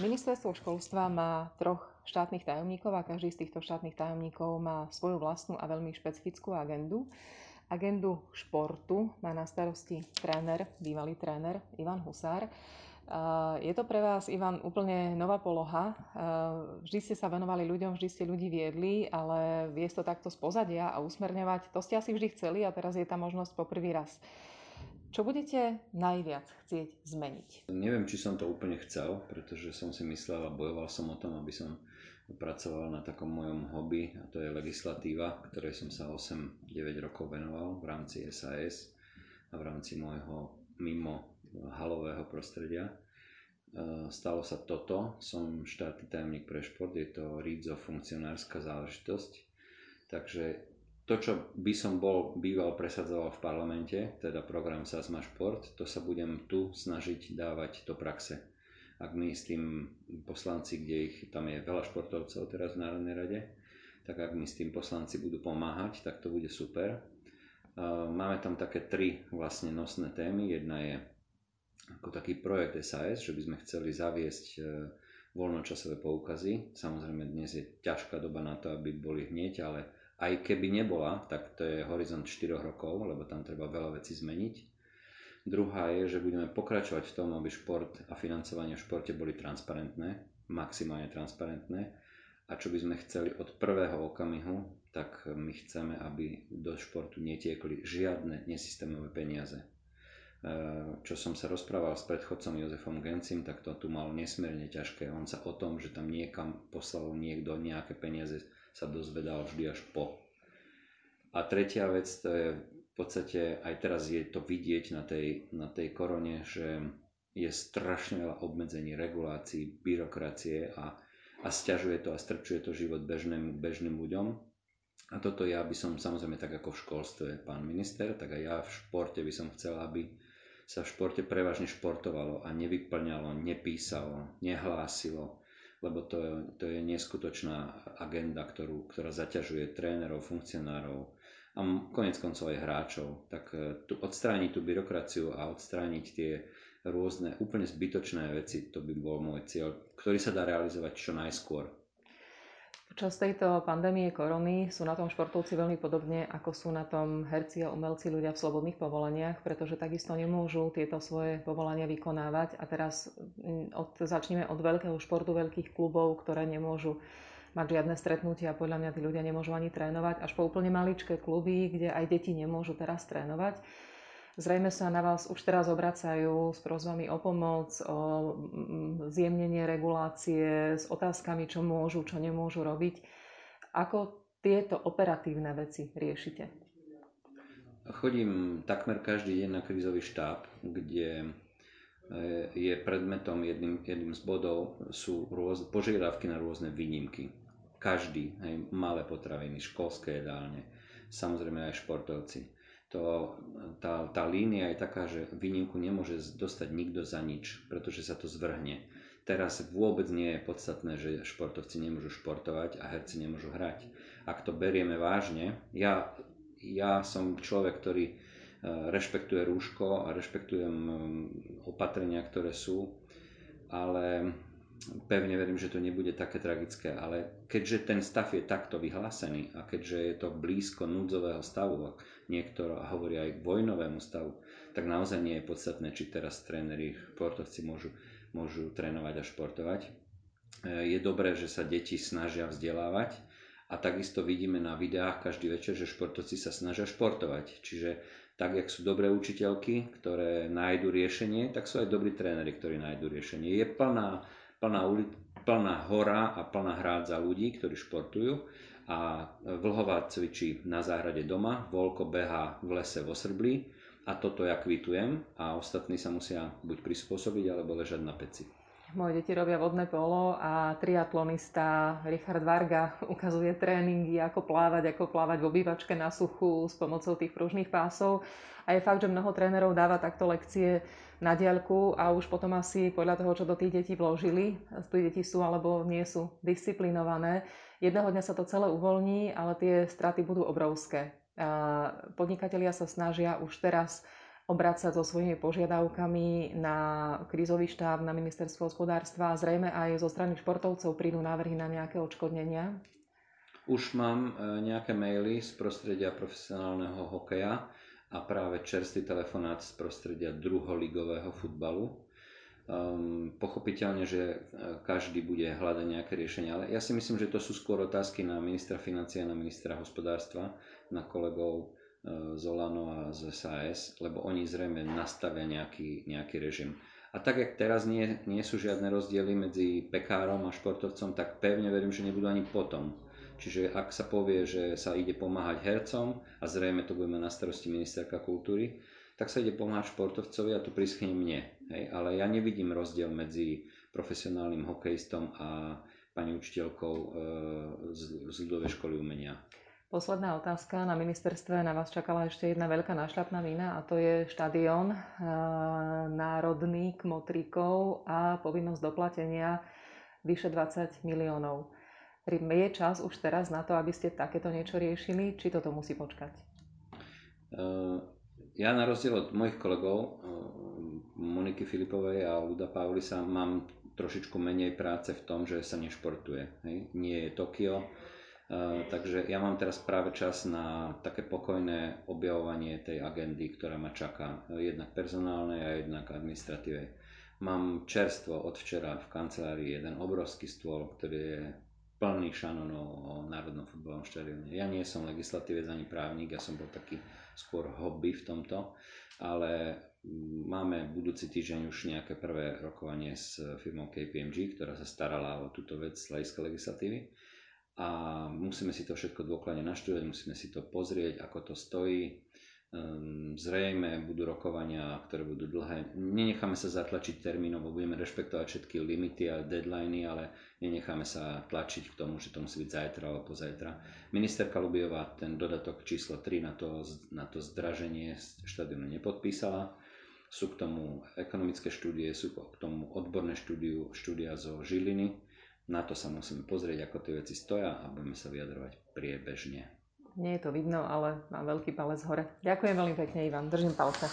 Ministerstvo školstva má troch štátnych tajomníkov a každý z týchto štátnych tajomníkov má svoju vlastnú a veľmi špecifickú agendu. Agendu športu má na starosti tréner, bývalý tréner Ivan Husár. Je to pre vás, Ivan, úplne nová poloha. Vždy ste sa venovali ľuďom, vždy ste ľudí viedli, ale viesť to takto z pozadia a usmerňovať, to ste asi vždy chceli a teraz je tá možnosť po prvý raz. Čo budete najviac chcieť zmeniť? Neviem, či som to úplne chcel, pretože som si myslel a bojoval som o tom, aby som pracoval na takom mojom hobby a to je legislatíva, ktorej som sa 8-9 rokov venoval v rámci SAS a v rámci môjho mimo halového prostredia. E, stalo sa toto, som štátny tajomník pre šport, je to rídzo funkcionárska záležitosť, takže to, čo by som bol býval presadzoval v parlamente, teda program SAS má šport, to sa budem tu snažiť dávať do praxe. Ak my s tým poslanci, kde ich tam je veľa športovcov teraz v Národnej rade, tak ak mi s tým poslanci budú pomáhať, tak to bude super. Máme tam také tri vlastne nosné témy. Jedna je ako taký projekt SAS, že by sme chceli zaviesť e, voľnočasové poukazy. Samozrejme dnes je ťažká doba na to, aby boli hneď, ale aj keby nebola, tak to je horizont 4 rokov, lebo tam treba veľa vecí zmeniť. Druhá je, že budeme pokračovať v tom, aby šport a financovanie v športe boli transparentné, maximálne transparentné. A čo by sme chceli od prvého okamihu, tak my chceme, aby do športu netiekli žiadne nesystémové peniaze. E, čo som sa rozprával s predchodcom Jozefom Gencim, tak to tu mal nesmierne ťažké. On sa o tom, že tam niekam poslal niekto nejaké peniaze sa dozvedal vždy až po. A tretia vec, to je v podstate, aj teraz je to vidieť na tej, na tej korone, že je strašne veľa obmedzení, regulácií, byrokracie a, a stiažuje to a strčuje to život bežným, bežným ľuďom. A toto ja by som samozrejme tak ako v školstve pán minister, tak aj ja v športe by som chcel, aby sa v športe prevažne športovalo a nevyplňalo, nepísalo, nehlásilo, lebo to, to je neskutočná agenda, ktorú, ktorá zaťažuje trénerov, funkcionárov a konec koncov aj hráčov. Tak e, tu, odstrániť tú byrokraciu a odstrániť tie rôzne úplne zbytočné veci, to by bol môj cieľ, ktorý sa dá realizovať čo najskôr. Počas tejto pandémie korony sú na tom športovci veľmi podobne, ako sú na tom herci a umelci ľudia v slobodných povolaniach, pretože takisto nemôžu tieto svoje povolania vykonávať. A teraz mm, od, začneme od veľkého športu, veľkých klubov, ktoré nemôžu mať žiadne stretnutia, podľa mňa tí ľudia nemôžu ani trénovať, až po úplne maličké kluby, kde aj deti nemôžu teraz trénovať. Zrejme sa na vás už teraz obracajú s prozvami o pomoc, o zjemnenie regulácie, s otázkami, čo môžu, čo nemôžu robiť. Ako tieto operatívne veci riešite? Chodím takmer každý deň na krízový štáb, kde e, je predmetom jedným, jedným z bodov sú rôz, požiadavky na rôzne výnimky. Každý, aj malé potraviny, školské jedálne, samozrejme aj športovci to, tá, tá línia je taká, že výnimku nemôže dostať nikto za nič, pretože sa to zvrhne. Teraz vôbec nie je podstatné, že športovci nemôžu športovať a herci nemôžu hrať. Ak to berieme vážne, ja, ja som človek, ktorý e, rešpektuje rúško a rešpektujem e, opatrenia, ktoré sú, ale pevne verím, že to nebude také tragické, ale keďže ten stav je takto vyhlásený a keďže je to blízko núdzového stavu, niektorá hovoria aj k vojnovému stavu, tak naozaj nie je podstatné, či teraz tréneri, športovci môžu, môžu trénovať a športovať. Je dobré, že sa deti snažia vzdelávať a takisto vidíme na videách každý večer, že športovci sa snažia športovať. Čiže tak, jak sú dobré učiteľky, ktoré nájdu riešenie, tak sú aj dobrí tréneri, ktorí nájdu riešenie. Je plná plná, uli, plná hora a plná hrádza ľudí, ktorí športujú a Vlhová cvičí na záhrade doma, Volko behá v lese vo Srbli a toto ja kvitujem a ostatní sa musia buď prispôsobiť alebo ležať na peci. Moje deti robia vodné polo a triatlonista Richard Varga ukazuje tréningy, ako plávať, ako plávať v obývačke na suchu s pomocou tých pružných pásov. A je fakt, že mnoho trénerov dáva takto lekcie na diaľku a už potom asi podľa toho, čo do tých detí vložili, tí deti sú alebo nie sú disciplinované. Jedného dňa sa to celé uvoľní, ale tie straty budú obrovské. Podnikatelia sa snažia už teraz obracať so svojimi požiadavkami na krízový štáb, na ministerstvo hospodárstva a zrejme aj zo strany športovcov prídu návrhy na nejaké odškodnenia? Už mám e, nejaké maily z prostredia profesionálneho hokeja a práve čerstvý telefonát z prostredia druholigového futbalu. Um, pochopiteľne, že e, každý bude hľadať nejaké riešenia, ale ja si myslím, že to sú skôr otázky na ministra financie a na ministra hospodárstva, na kolegov z Olano a z SAS, lebo oni zrejme nastavia nejaký, nejaký režim. A tak, jak teraz nie, nie sú žiadne rozdiely medzi pekárom a športovcom, tak pevne verím, že nebudú ani potom. Čiže ak sa povie, že sa ide pomáhať hercom, a zrejme to budeme na starosti ministerka kultúry, tak sa ide pomáhať športovcovi a to prischne mne. Hej? Ale ja nevidím rozdiel medzi profesionálnym hokejistom a pani učiteľkou e, z, z ľudovej školy umenia. Posledná otázka. Na ministerstve na vás čakala ešte jedna veľká našľapná vina a to je štadión e, národný kmotríkov a povinnosť doplatenia vyše 20 miliónov. Je čas už teraz na to, aby ste takéto niečo riešili, či toto musí počkať? Uh, ja na rozdiel od mojich kolegov, uh, Moniky Filipovej a Luda Paulisa, mám trošičku menej práce v tom, že sa nešportuje. Hej? Nie je Tokio, takže ja mám teraz práve čas na také pokojné objavovanie tej agendy, ktorá ma čaká. Jednak personálnej a jednak administratíve. Mám čerstvo od včera v kancelárii jeden obrovský stôl, ktorý je plný šanonov o Národnom futbalovom štadióne. Ja nie som legislatívec ani právnik, ja som bol taký skôr hobby v tomto, ale máme budúci týždeň už nejaké prvé rokovanie s firmou KPMG, ktorá sa starala o túto vec z hľadiska legislatívy a musíme si to všetko dôkladne naštudovať, musíme si to pozrieť, ako to stojí. Ehm, zrejme budú rokovania, ktoré budú dlhé. Nenecháme sa zatlačiť termínom, budeme rešpektovať všetky limity a deadliny, ale nenecháme sa tlačiť k tomu, že to musí byť zajtra alebo pozajtra. Ministerka Lubiová ten dodatok číslo 3 na to, na to zdraženie štadionu nepodpísala. Sú k tomu ekonomické štúdie, sú k tomu odborné štúdiu, štúdia zo Žiliny na to sa musíme pozrieť, ako tie veci stoja a budeme sa vyjadrovať priebežne. Nie je to vidno, ale mám veľký palec hore. Ďakujem veľmi pekne, Ivan. Držím palce.